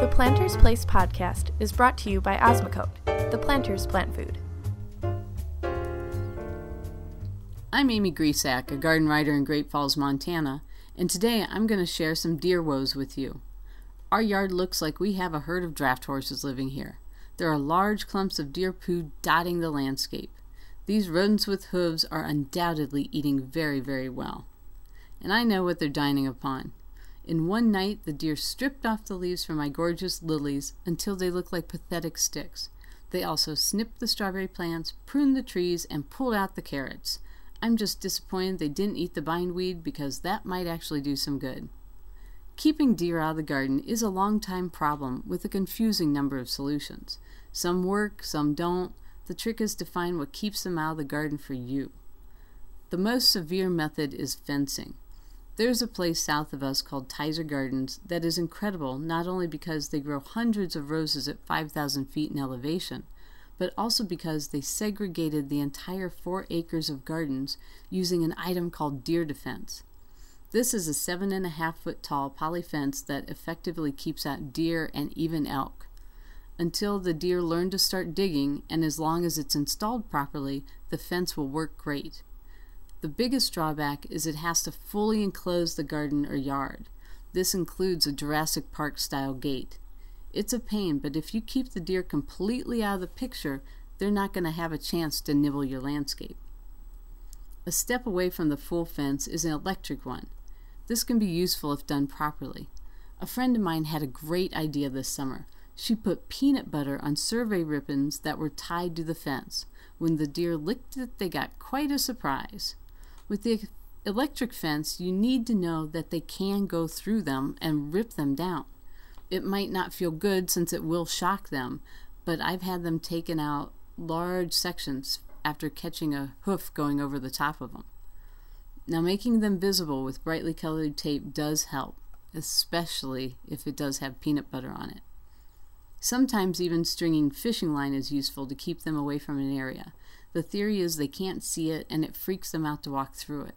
The Planter's Place podcast is brought to you by Osmocote, the planter's plant food. I'm Amy Grisak, a garden writer in Great Falls, Montana, and today I'm going to share some deer woes with you. Our yard looks like we have a herd of draft horses living here. There are large clumps of deer poo dotting the landscape. These rodents with hooves are undoubtedly eating very, very well. And I know what they're dining upon. In one night, the deer stripped off the leaves from my gorgeous lilies until they looked like pathetic sticks. They also snipped the strawberry plants, pruned the trees, and pulled out the carrots. I'm just disappointed they didn't eat the bindweed because that might actually do some good. Keeping deer out of the garden is a long time problem with a confusing number of solutions. Some work, some don't. The trick is to find what keeps them out of the garden for you. The most severe method is fencing. There's a place south of us called Tizer Gardens that is incredible not only because they grow hundreds of roses at 5,000 feet in elevation, but also because they segregated the entire four acres of gardens using an item called deer defense. This is a seven and a half foot tall poly fence that effectively keeps out deer and even elk. Until the deer learn to start digging, and as long as it's installed properly, the fence will work great. The biggest drawback is it has to fully enclose the garden or yard. This includes a Jurassic Park style gate. It's a pain, but if you keep the deer completely out of the picture, they're not going to have a chance to nibble your landscape. A step away from the full fence is an electric one. This can be useful if done properly. A friend of mine had a great idea this summer. She put peanut butter on survey ribbons that were tied to the fence. When the deer licked it, they got quite a surprise. With the electric fence, you need to know that they can go through them and rip them down. It might not feel good since it will shock them, but I've had them taken out large sections after catching a hoof going over the top of them. Now, making them visible with brightly colored tape does help, especially if it does have peanut butter on it. Sometimes even stringing fishing line is useful to keep them away from an area. The theory is they can't see it and it freaks them out to walk through it.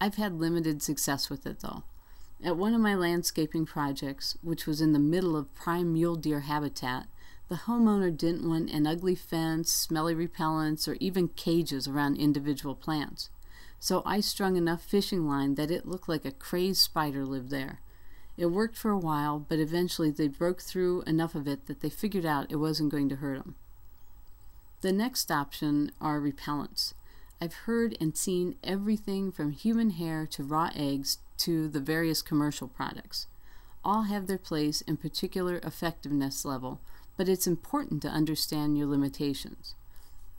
I've had limited success with it though. At one of my landscaping projects, which was in the middle of prime mule deer habitat, the homeowner didn't want an ugly fence, smelly repellents, or even cages around individual plants. So I strung enough fishing line that it looked like a crazed spider lived there. It worked for a while, but eventually they broke through enough of it that they figured out it wasn't going to hurt them. The next option are repellents. I've heard and seen everything from human hair to raw eggs to the various commercial products. All have their place and particular effectiveness level, but it's important to understand your limitations.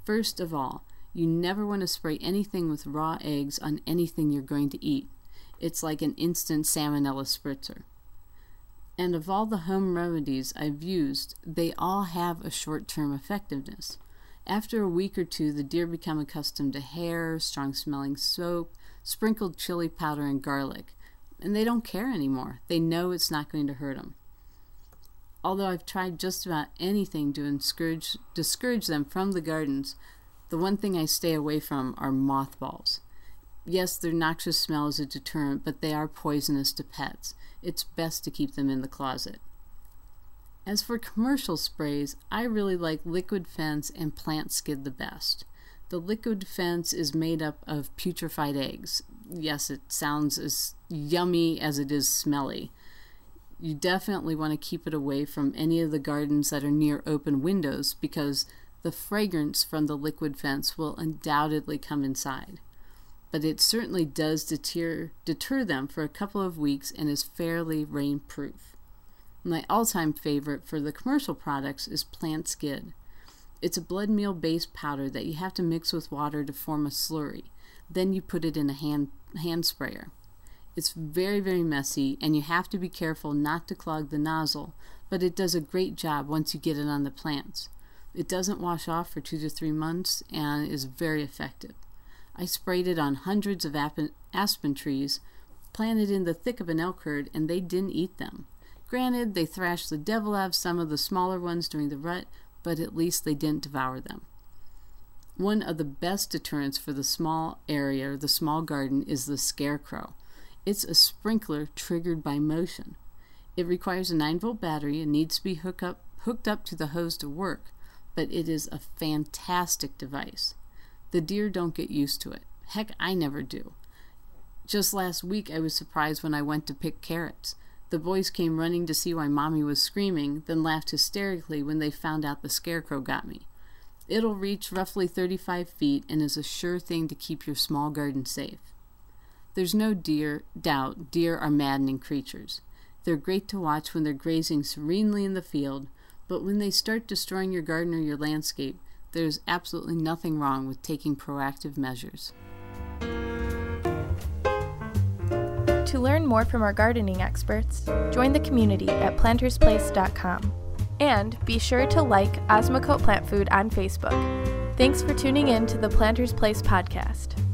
First of all, you never want to spray anything with raw eggs on anything you're going to eat. It's like an instant salmonella spritzer. And of all the home remedies I've used, they all have a short term effectiveness. After a week or two, the deer become accustomed to hair, strong smelling soap, sprinkled chili powder, and garlic, and they don't care anymore. They know it's not going to hurt them. Although I've tried just about anything to discourage, discourage them from the gardens, the one thing I stay away from are mothballs. Yes, their noxious smell is a deterrent, but they are poisonous to pets. It's best to keep them in the closet. As for commercial sprays, I really like Liquid Fence and Plantskydd the best. The Liquid Fence is made up of putrefied eggs. Yes, it sounds as yummy as it is smelly. You definitely want to keep it away from any of the gardens that are near open windows because the fragrance from the liquid fence will undoubtedly come inside. But it certainly does deter, deter them for a couple of weeks and is fairly rainproof. My all time favorite for the commercial products is Plantskydd. It's a blood meal based powder that you have to mix with water to form a slurry. Then you put it in a hand, hand sprayer. It's very, very messy, and you have to be careful not to clog the nozzle, but it does a great job once you get it on the plants. It doesn't wash off for two to three months and is very effective. I sprayed it on hundreds of aspen trees planted in the thick of an elk herd, and they didn't eat them. Granted, they thrashed the devil out of some of the smaller ones during the rut, but at least they didn't devour them. One of the best deterrents for the small area, or the small garden, is the scarecrow. It's a sprinkler triggered by motion. It requires a 9 volt battery and needs to be hook up, hooked up to the hose to work, but it is a fantastic device. The deer don't get used to it. Heck, I never do. Just last week, I was surprised when I went to pick carrots. The boys came running to see why Mommy was screaming, then laughed hysterically when they found out the scarecrow got me. It'll reach roughly 35 feet and is a sure thing to keep your small garden safe. There's no deer, doubt deer are maddening creatures. They're great to watch when they're grazing serenely in the field, but when they start destroying your garden or your landscape, there's absolutely nothing wrong with taking proactive measures. To learn more from our gardening experts, join the community at plantersplace.com. And be sure to like Osmocote Plant Food on Facebook. Thanks for tuning in to the Planters Place podcast.